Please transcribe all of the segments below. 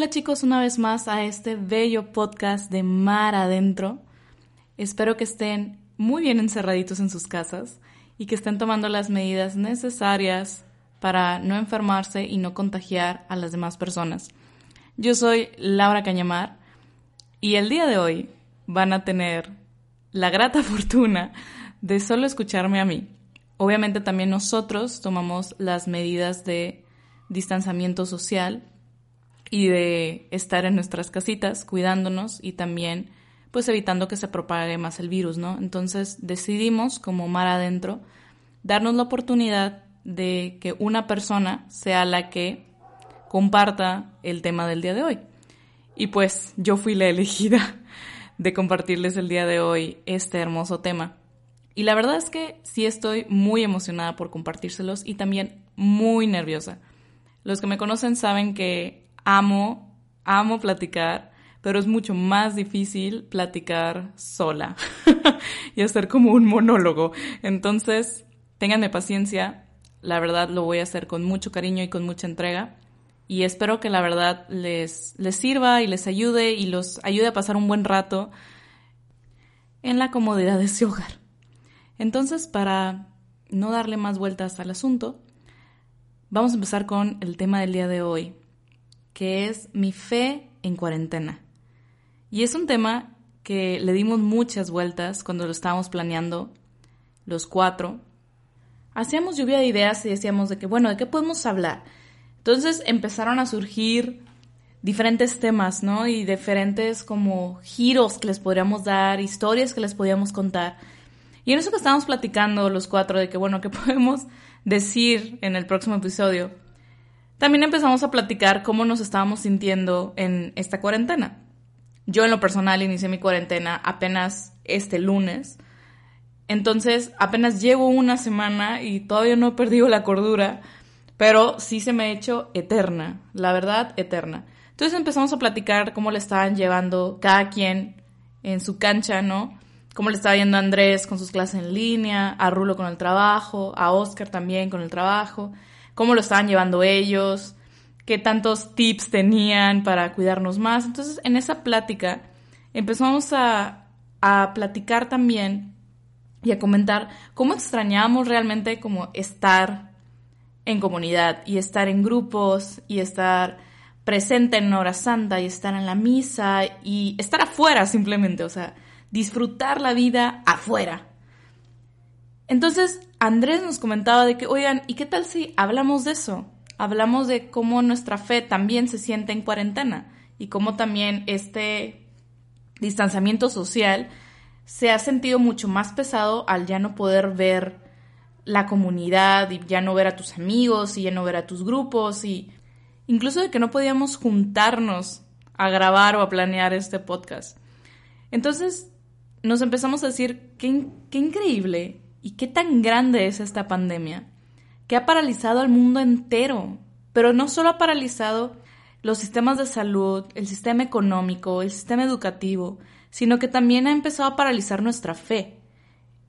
Hola chicos, una vez más a este bello podcast de Mar Adentro. Espero que estén muy bien encerraditos en sus casas y que estén tomando las medidas necesarias para no enfermarse y no contagiar a las demás personas. Yo soy Laura Cañamar y el día de hoy van a tener la grata fortuna de solo escucharme a mí. Obviamente también nosotros tomamos las medidas de distanciamiento social y de estar en nuestras casitas cuidándonos y también pues evitando que se propague más el virus, ¿no? Entonces decidimos como mar adentro darnos la oportunidad de que una persona sea la que comparta el tema del día de hoy. Y pues yo fui la elegida de compartirles el día de hoy este hermoso tema. Y la verdad es que sí estoy muy emocionada por compartírselos y también muy nerviosa. Los que me conocen saben que amo, amo platicar, pero es mucho más difícil platicar sola y hacer como un monólogo. Entonces, ténganme paciencia, la verdad lo voy a hacer con mucho cariño y con mucha entrega. Y espero que la verdad les, les sirva y les ayude y los ayude a pasar un buen rato en la comodidad de su hogar. Entonces, para no darle más vueltas al asunto, vamos a empezar con el tema del día de hoy, que es mi fe en cuarentena. Y es un tema que le dimos muchas vueltas cuando lo estábamos planeando los cuatro. Hacíamos lluvia de ideas y decíamos de que, bueno, ¿de qué podemos hablar? Entonces empezaron a surgir diferentes temas, ¿no? Y diferentes como giros que les podríamos dar, historias que les podíamos contar. Y en eso que estábamos platicando los cuatro de que, bueno, ¿qué podemos decir en el próximo episodio? También empezamos a platicar cómo nos estábamos sintiendo en esta cuarentena. Yo en lo personal inicié mi cuarentena apenas este lunes. Entonces apenas llevo una semana y todavía no he perdido la cordura, pero sí se me ha hecho eterna, la verdad, eterna. Entonces empezamos a platicar cómo le estaban llevando cada quien en su cancha, ¿no? Cómo le estaba yendo a Andrés con sus clases en línea, a Rulo con el trabajo, a Oscar también con el trabajo cómo lo estaban llevando ellos, qué tantos tips tenían para cuidarnos más. Entonces, en esa plática empezamos a, a platicar también y a comentar cómo extrañamos realmente como estar en comunidad y estar en grupos y estar presente en hora santa y estar en la misa y estar afuera simplemente, o sea, disfrutar la vida afuera. Entonces, Andrés nos comentaba de que, oigan, ¿y qué tal si hablamos de eso? Hablamos de cómo nuestra fe también se siente en cuarentena y cómo también este distanciamiento social se ha sentido mucho más pesado al ya no poder ver la comunidad y ya no ver a tus amigos y ya no ver a tus grupos y incluso de que no podíamos juntarnos a grabar o a planear este podcast. Entonces nos empezamos a decir, qué, qué increíble ¿Y qué tan grande es esta pandemia? Que ha paralizado al mundo entero, pero no solo ha paralizado los sistemas de salud, el sistema económico, el sistema educativo, sino que también ha empezado a paralizar nuestra fe.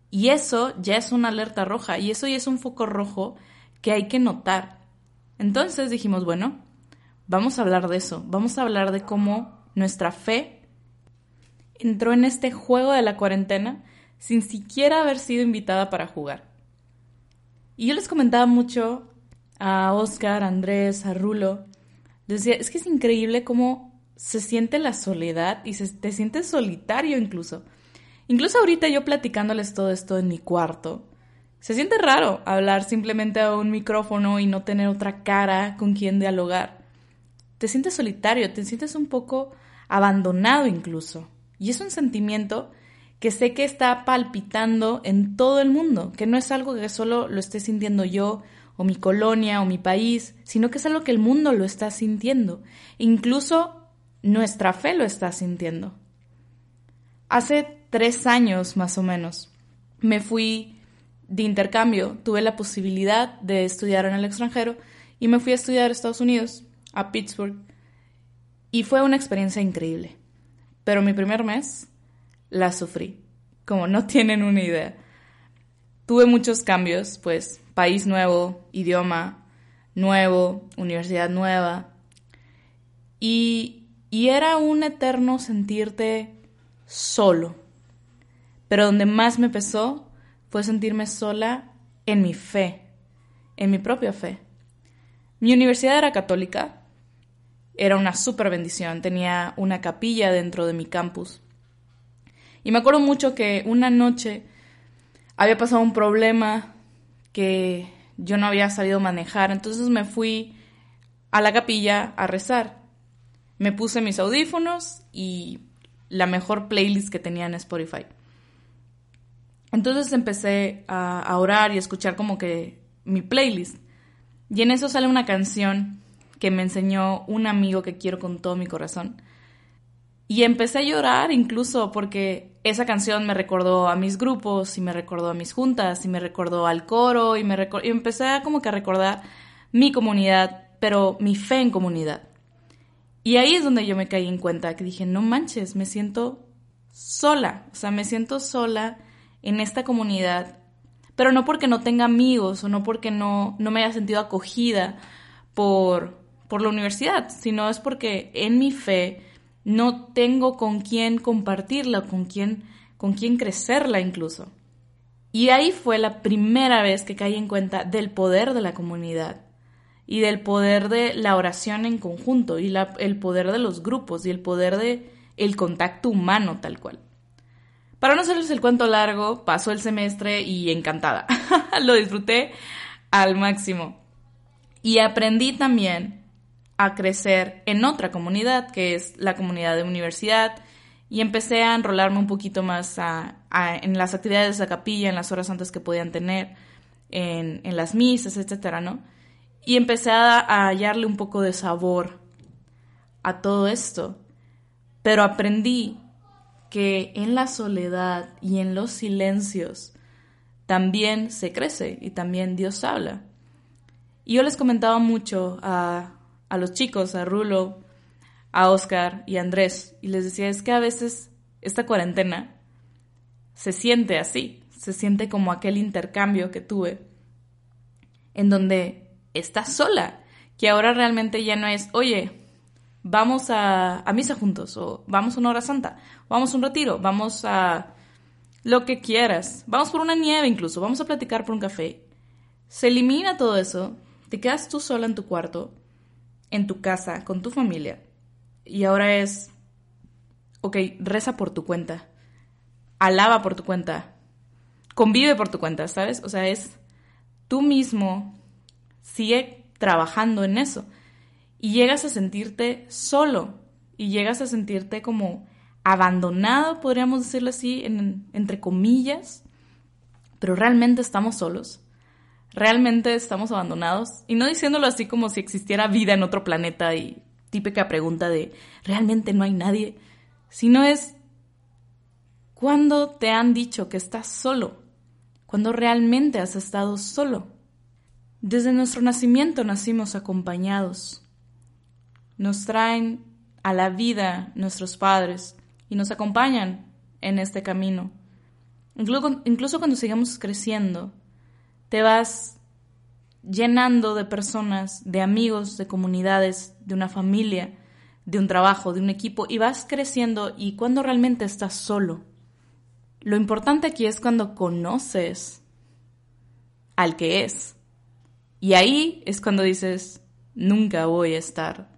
Y eso ya es una alerta roja, y eso ya es un foco rojo que hay que notar. Entonces dijimos, bueno, vamos a hablar de eso, vamos a hablar de cómo nuestra fe entró en este juego de la cuarentena sin siquiera haber sido invitada para jugar. Y yo les comentaba mucho a Oscar, a Andrés, a Rulo, decía, es que es increíble cómo se siente la soledad y se, te sientes solitario incluso. Incluso ahorita yo platicándoles todo esto en mi cuarto, se siente raro hablar simplemente a un micrófono y no tener otra cara con quien dialogar. Te sientes solitario, te sientes un poco abandonado incluso. Y es un sentimiento que sé que está palpitando en todo el mundo, que no es algo que solo lo esté sintiendo yo o mi colonia o mi país, sino que es algo que el mundo lo está sintiendo. Incluso nuestra fe lo está sintiendo. Hace tres años más o menos me fui de intercambio, tuve la posibilidad de estudiar en el extranjero y me fui a estudiar a Estados Unidos, a Pittsburgh, y fue una experiencia increíble. Pero mi primer mes la sufrí, como no tienen una idea. Tuve muchos cambios, pues país nuevo, idioma nuevo, universidad nueva, y, y era un eterno sentirte solo. Pero donde más me pesó fue sentirme sola en mi fe, en mi propia fe. Mi universidad era católica, era una súper bendición, tenía una capilla dentro de mi campus. Y me acuerdo mucho que una noche había pasado un problema que yo no había sabido manejar, entonces me fui a la capilla a rezar. Me puse mis audífonos y la mejor playlist que tenía en Spotify. Entonces empecé a, a orar y a escuchar como que mi playlist. Y en eso sale una canción que me enseñó un amigo que quiero con todo mi corazón. Y empecé a llorar incluso porque esa canción me recordó a mis grupos y me recordó a mis juntas y me recordó al coro y me y empecé a como que a recordar mi comunidad, pero mi fe en comunidad. Y ahí es donde yo me caí en cuenta que dije, no manches, me siento sola, o sea, me siento sola en esta comunidad, pero no porque no tenga amigos o no porque no, no me haya sentido acogida por, por la universidad, sino es porque en mi fe no tengo con quién compartirla, con quién, con quién crecerla incluso. Y ahí fue la primera vez que caí en cuenta del poder de la comunidad y del poder de la oración en conjunto y el poder de los grupos y el poder de el contacto humano tal cual. Para no hacerles el cuento largo, pasó el semestre y encantada. Lo disfruté al máximo. Y aprendí también a crecer en otra comunidad, que es la comunidad de universidad, y empecé a enrolarme un poquito más en las actividades de la capilla, en las horas antes que podían tener, en, las misas, etcétera, ¿no? Y empecé a, a hallarle un poco de sabor a todo esto, pero aprendí que en la soledad y en los silencios también se crece y también Dios habla. Y yo les comentaba mucho a, a los chicos, a Rulo, a Oscar y a Andrés, y les decía, es que a veces esta cuarentena se siente así, se siente como aquel intercambio que tuve, en donde estás sola, que ahora realmente ya no es, oye, vamos a, a misa juntos, o vamos a una hora santa, vamos a un retiro, vamos a lo que quieras, vamos por una nieve incluso, vamos a platicar por un café. Se elimina todo eso, te quedas tú sola en tu cuarto en tu casa, con tu familia. Y ahora es, ok, reza por tu cuenta, alaba por tu cuenta, convive por tu cuenta, ¿sabes? O sea, es tú mismo, sigue trabajando en eso. Y llegas a sentirte solo y llegas a sentirte como abandonado, podríamos decirlo así, entre comillas, pero realmente estamos solos realmente estamos abandonados. Y no diciéndolo así como si existiera vida en otro planeta y típica pregunta de ¿realmente no hay nadie? Sino es ¿cuándo te han dicho que estás solo? ¿Cuándo realmente has estado solo? Desde nuestro nacimiento nacimos acompañados. Nos traen a la vida nuestros padres y nos acompañan en este camino. Incluso, incluso cuando sigamos creciendo, te vas llenando de personas, de amigos, de comunidades, de una familia, de un trabajo, de un equipo, y vas creciendo y cuando realmente estás solo. Lo importante aquí es cuando conoces al que es. Y ahí es cuando dices, nunca voy a estar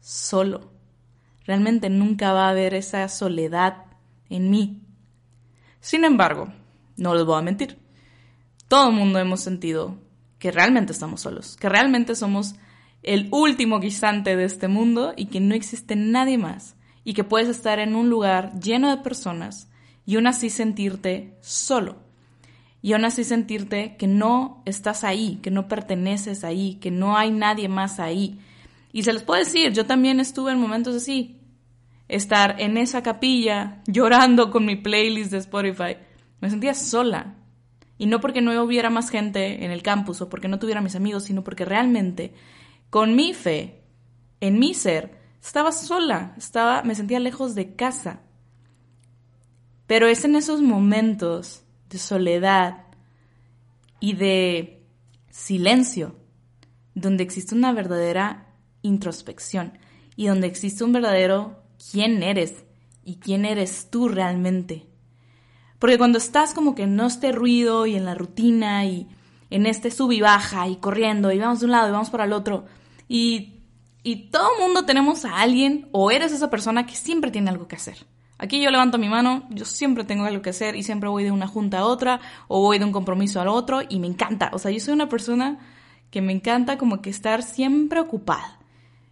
solo. Realmente nunca va a haber esa soledad en mí. Sin embargo, no les voy a mentir todo el mundo hemos sentido que realmente estamos solos, que realmente somos el último guisante de este mundo y que no existe nadie más. y que puedes estar en un lugar lleno de personas y aún así sentirte solo. Y aún así sentirte que no estás ahí, que no perteneces ahí, que no hay nadie más ahí. Y se les puede decir, yo también estuve en momentos así. Estar en esa capilla llorando con mi playlist de Spotify. Me sentía sola. Y no porque no hubiera más gente en el campus o porque no tuviera mis amigos, sino porque realmente, con mi fe, en mi ser, estaba sola, estaba, me sentía lejos de casa. Pero es en esos momentos de soledad y de silencio donde existe una verdadera introspección y donde existe un verdadero quién eres y quién eres tú realmente. Porque cuando estás como que en este ruido y en la rutina y en este sub y baja y corriendo y vamos de un lado y vamos para el otro y y todo mundo tenemos a alguien o eres esa persona que siempre tiene algo que hacer. Aquí yo levanto mi mano, yo siempre tengo algo que hacer y siempre voy de una junta a otra o voy de un compromiso al otro y me encanta. O sea, yo soy una persona que me encanta como que estar siempre ocupada.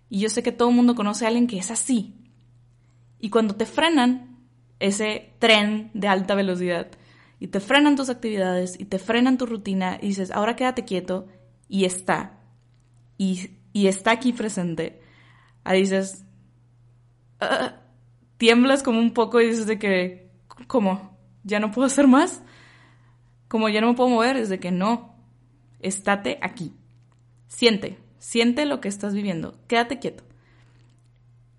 Y yo sé que todo el mundo conoce a alguien que es así. Y cuando te frenan ese tren de alta velocidad y te frenan tus actividades y te frenan tu rutina y dices, ahora quédate quieto y está. Y y está aquí presente, ahí dices, ah", tiemblas como un poco y dices de que, ¿cómo? ¿Ya no puedo hacer más? Como ya no me puedo mover, es de que no, estate aquí. Siente, siente lo que estás viviendo, quédate quieto.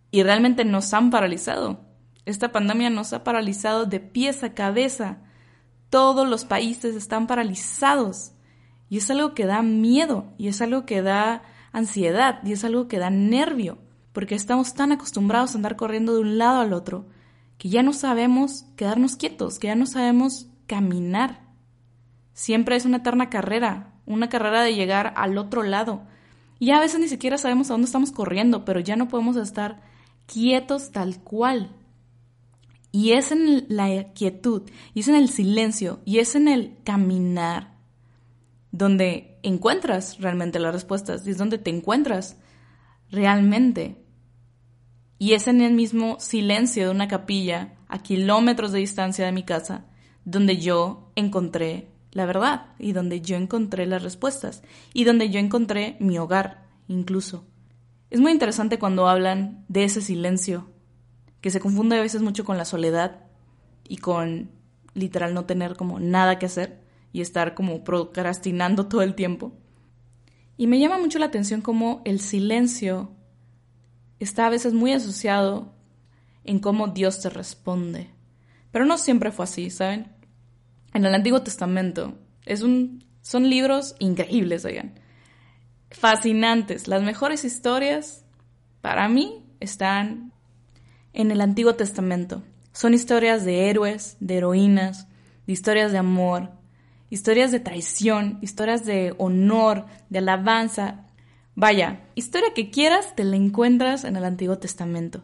Y realmente nos han paralizado. Esta pandemia nos ha paralizado de pies a cabeza. Todos los países están paralizados. Y es algo que da miedo y es algo que da ansiedad y es algo que da nervio, porque estamos tan acostumbrados a andar corriendo de un lado al otro que ya no sabemos quedarnos quietos, que ya no sabemos caminar. Siempre es una eterna carrera, una carrera de llegar al otro lado. Y a veces ni siquiera sabemos a dónde estamos corriendo, pero ya no podemos estar quietos tal cual. Y es en la quietud, y es en el silencio, y es en el caminar donde encuentras realmente las respuestas y es donde te encuentras realmente. Y es en el mismo silencio de una capilla a kilómetros de distancia de mi casa donde yo encontré la verdad y donde yo encontré las respuestas y donde yo encontré mi hogar incluso. Es muy interesante cuando hablan de ese silencio, que se confunde a veces mucho con la soledad y con literal no tener como nada que hacer y estar como procrastinando todo el tiempo. Y me llama mucho la atención cómo el silencio está a veces muy asociado en cómo Dios te responde. Pero no siempre fue así, ¿saben? En el Antiguo Testamento es un, son libros increíbles, oigan. Fascinantes. Las mejores historias para mí están en el Antiguo Testamento. Son historias de héroes, de heroínas, de historias de amor, historias de traición, historias de honor, de alabanza. Vaya, historia que quieras te la encuentras en el Antiguo Testamento.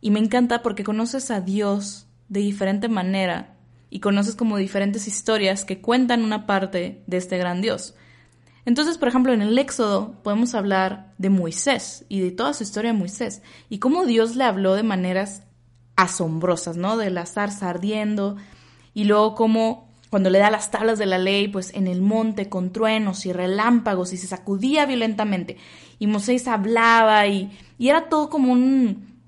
Y me encanta porque conoces a Dios de diferente manera y conoces como diferentes historias que cuentan una parte de este gran Dios. Entonces, por ejemplo, en el Éxodo podemos hablar de Moisés y de toda su historia de Moisés y cómo Dios le habló de maneras asombrosas, ¿no? De la zarza ardiendo y luego cómo cuando le da las tablas de la ley, pues en el monte con truenos y relámpagos y se sacudía violentamente. Y Moisés hablaba y, era todo como un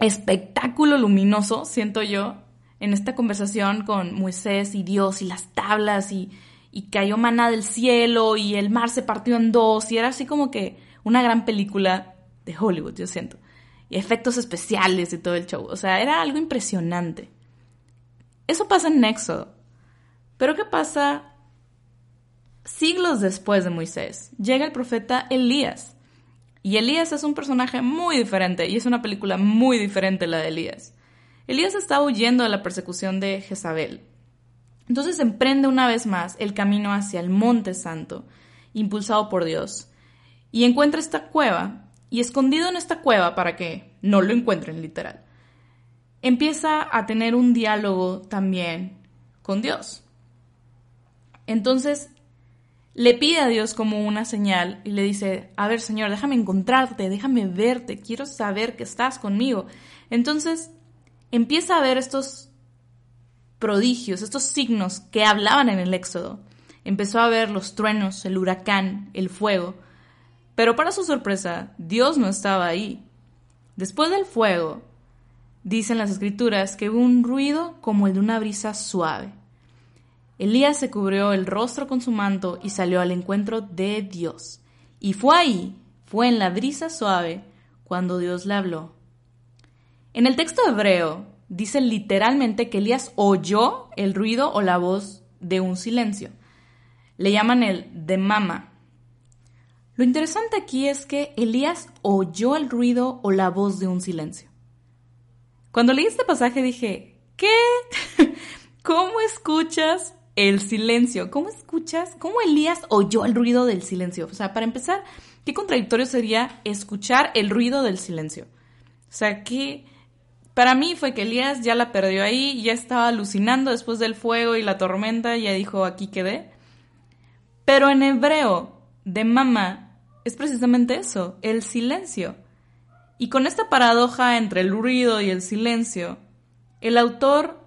espectáculo luminoso, siento yo, en esta conversación con Moisés y Dios y las tablas y, y cayó maná del cielo y el mar se partió en dos y era así como que una gran película de Hollywood, yo siento. Y efectos especiales y todo el show. O sea, era algo impresionante. Eso pasa en Éxodo. Pero ¿qué pasa siglos después de Moisés? Llega el profeta Elías. Y Elías es un personaje muy diferente y es una película muy diferente la de Elías. Elías está huyendo de la persecución de Jezabel. Entonces emprende una vez más el camino hacia el Monte Santo, impulsado por Dios, y encuentra esta cueva, y escondido en esta cueva para que no lo encuentren literal, empieza a tener un diálogo también con Dios. Entonces, le pide a Dios como una señal y le dice, a ver Señor, déjame encontrarte, déjame verte, quiero saber que estás conmigo. Entonces empieza a ver estos prodigios, estos signos que hablaban en el Éxodo. Empezó a ver los truenos, el huracán, el fuego. Pero para su sorpresa, Dios no estaba ahí. Después del fuego, dicen las escrituras que hubo un ruido como el de una brisa suave. Elías se cubrió el rostro con su manto y salió al encuentro de Dios. Y fue ahí, fue en la brisa suave, cuando Dios le habló. En el texto hebreo dice literalmente que Elías oyó el ruido o la voz de un silencio. Le llaman el de mama. Lo interesante aquí es que Elías oyó el ruido o la voz de un silencio. Cuando leí este pasaje dije, ¿qué? ¿Cómo escuchas el silencio. ¿Cómo escuchas? ¿Cómo Elías oyó el ruido del silencio? O sea, para empezar, qué contradictorio sería escuchar el ruido del silencio. O sea, que para mí fue que Elías ya la perdió ahí, ya estaba alucinando después del fuego y la tormenta, ya dijo, aquí quedé. Pero en hebreo, de mamá, es precisamente eso, el silencio. Y con esta paradoja entre el ruido y el silencio, el autor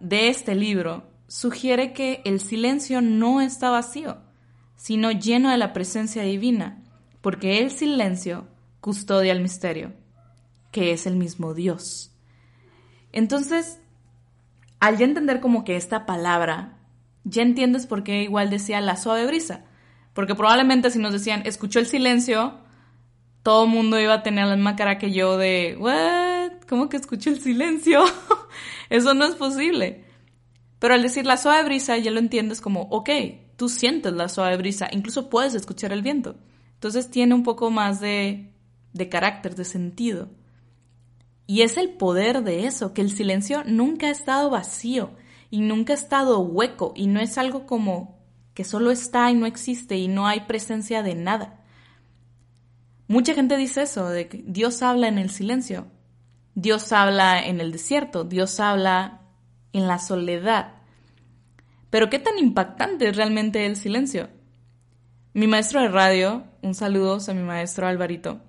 de este libro sugiere que el silencio no está vacío, sino lleno de la presencia divina, porque el silencio custodia el misterio, que es el mismo Dios. Entonces, al ya entender como que esta palabra, ya entiendes por qué igual decía la suave brisa, porque probablemente si nos decían escuchó el silencio, todo el mundo iba a tener la misma cara que yo de, ¿what? ¿Cómo que escuchó el silencio? Eso no es posible. Pero al decir la suave brisa ya lo entiendes como, ok, tú sientes la suave brisa, incluso puedes escuchar el viento. Entonces tiene un poco más de, de carácter, de sentido. Y es el poder de eso, que el silencio nunca ha estado vacío y nunca ha estado hueco y no es algo como que solo está y no existe y no hay presencia de nada. Mucha gente dice eso, de que Dios habla en el silencio, Dios habla en el desierto, Dios habla en la soledad. Pero qué tan impactante es realmente el silencio. Mi maestro de radio, un saludo a mi maestro Alvarito,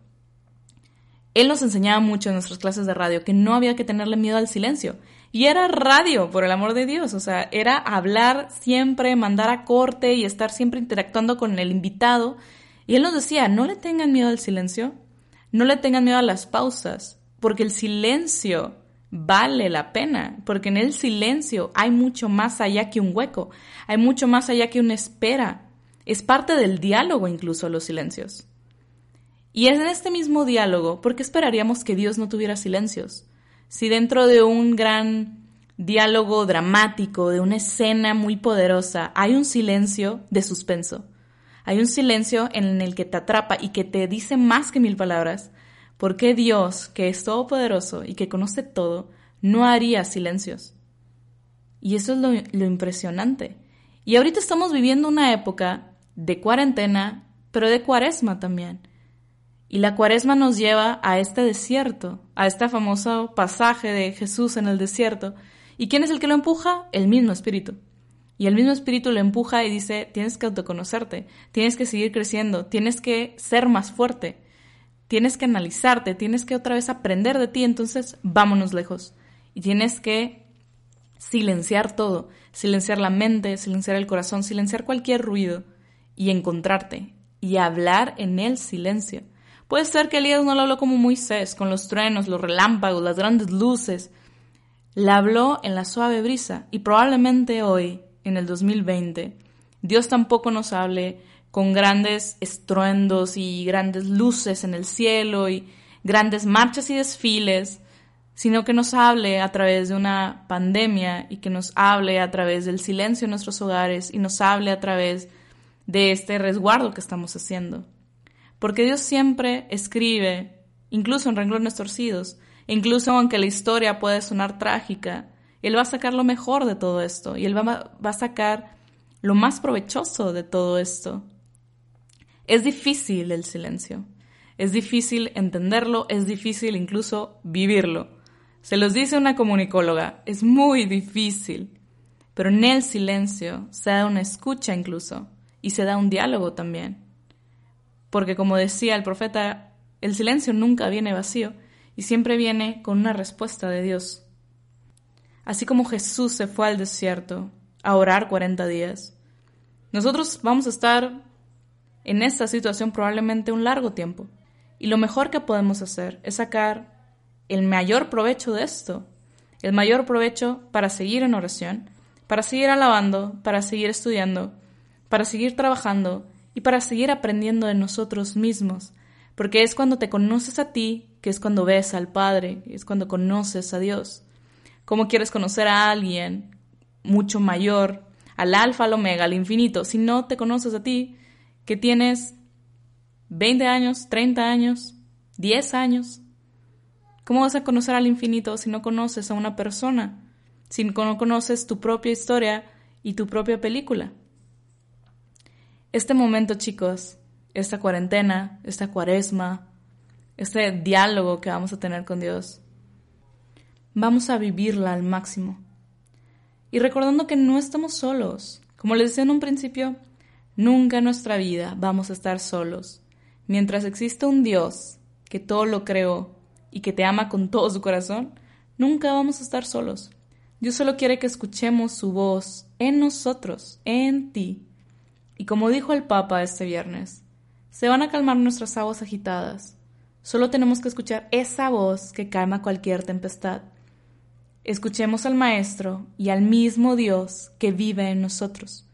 él nos enseñaba mucho en nuestras clases de radio que no había que tenerle miedo al silencio. Y era radio, por el amor de Dios. O sea, era hablar siempre, mandar a corte y estar siempre interactuando con el invitado. Y él nos decía, no le tengan miedo al silencio, no le tengan miedo a las pausas, porque el silencio vale la pena, porque en el silencio hay mucho más allá que un hueco, hay mucho más allá que una espera. Es parte del diálogo incluso los silencios. Y es en este mismo diálogo, ¿por qué esperaríamos que Dios no tuviera silencios? Si dentro de un gran diálogo dramático, de una escena muy poderosa, hay un silencio de suspenso, hay un silencio en el que te atrapa y que te dice más que mil palabras, ¿Por qué Dios, que es todopoderoso y que conoce todo, no haría silencios? Y eso es lo, impresionante. Y ahorita estamos viviendo una época de cuarentena, pero de cuaresma también. Y la cuaresma nos lleva a este desierto, a este famoso pasaje de Jesús en el desierto. ¿Y quién es el que lo empuja? El mismo Espíritu. Y el mismo Espíritu lo empuja y dice, tienes que autoconocerte, tienes que seguir creciendo, tienes que ser más fuerte tienes que analizarte, tienes que otra vez aprender de ti, entonces vámonos lejos. Y tienes que silenciar todo, silenciar la mente, silenciar el corazón, silenciar cualquier ruido y encontrarte y hablar en el silencio. Puede ser que Elías no lo habló como Moisés, con los truenos, los relámpagos, las grandes luces. La habló en la suave brisa y probablemente hoy, en el 2020, Dios tampoco nos hable con grandes estruendos y grandes luces en el cielo y grandes marchas y desfiles, sino que nos hable a través de una pandemia y que nos hable a través del silencio en nuestros hogares y nos hable a través de este resguardo que estamos haciendo. Porque Dios siempre escribe, incluso en renglones torcidos, incluso aunque la historia puede sonar trágica, Él va a sacar lo mejor de todo esto y Él va, va a sacar lo más provechoso de todo esto. Es difícil el silencio. Es difícil entenderlo, es difícil incluso vivirlo. Se los dice una comunicóloga, es muy difícil. Pero en el silencio se da una escucha incluso. y se da un diálogo también. Porque como decía el profeta, el silencio nunca viene vacío y siempre viene con una respuesta de Dios. Así como Jesús se fue al desierto a orar 40 días, nosotros vamos a estar en esta situación probablemente un largo tiempo. Y lo mejor que podemos hacer es sacar el mayor provecho de esto, el mayor provecho para seguir en oración, para seguir alabando, para seguir estudiando, para seguir trabajando y para seguir aprendiendo de nosotros mismos, porque es cuando te conoces a ti que es cuando ves al Padre, es cuando conoces a Dios. ¿Cómo quieres conocer a alguien mucho mayor, al alfa, al omega, al infinito, si no te conoces a ti, que tienes 20 años, 30 años, 10 años? ¿Cómo vas a conocer al infinito si no conoces a una persona? Si no conoces tu propia historia y tu propia película. Este momento, chicos, esta cuarentena, esta cuaresma, este diálogo que vamos a tener con Dios, vamos a vivirla al máximo. Y recordando que no estamos solos. Como les decía en un principio, nunca en nuestra vida vamos a estar solos. Mientras exista un Dios que todo lo creó y que te ama con todo su corazón, nunca vamos a estar solos. Dios solo quiere que escuchemos su voz en nosotros, en ti, y como dijo el Papa este viernes, se van a calmar nuestras aguas agitadas. Solo tenemos que escuchar esa voz que calma cualquier tempestad. Escuchemos al Maestro y al mismo Dios que vive en nosotros.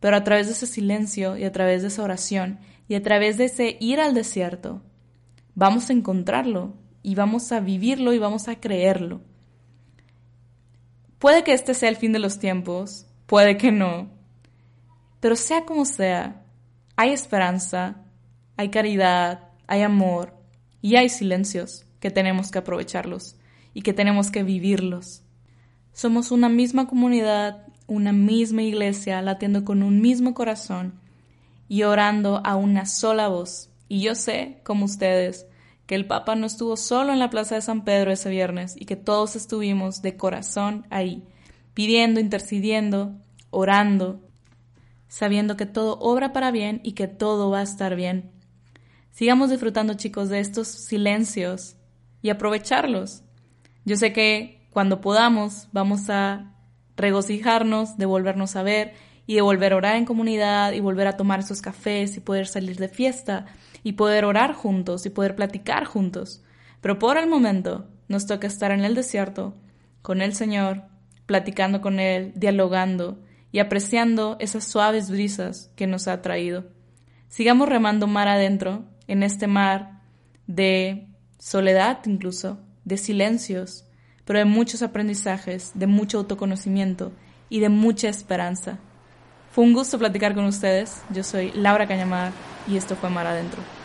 Pero a través de ese silencio y a través de esa oración y a través de ese ir al desierto, vamos a encontrarlo y vamos a vivirlo y vamos a creerlo. Puede que este sea el fin de los tiempos, puede que no, pero sea como sea, hay esperanza, hay caridad, hay amor y hay silencios que tenemos que aprovecharlos y que tenemos que vivirlos. Somos una misma comunidad, una misma iglesia, latiendo con un mismo corazón y orando a una sola voz. Y yo sé, como ustedes, que el Papa no estuvo solo en la Plaza de San Pedro ese viernes y que todos estuvimos de corazón ahí, pidiendo, intercediendo, orando sabiendo que todo obra para bien y que todo va a estar bien. Sigamos disfrutando, chicos, de estos silencios y aprovecharlos. Yo sé que cuando podamos vamos a regocijarnos de volvernos a ver y de volver a orar en comunidad y volver a tomar esos cafés y poder salir de fiesta y poder orar juntos y poder platicar juntos. Pero por el momento nos toca estar en el desierto con el Señor, platicando con Él, dialogando y apreciando esas suaves brisas que nos ha traído. Sigamos remando mar adentro, en este mar de soledad incluso, de silencios, pero de muchos aprendizajes, de mucho autoconocimiento y de mucha esperanza. Fue un gusto platicar con ustedes. Yo soy Laura Cañamar y esto fue Mar Adentro.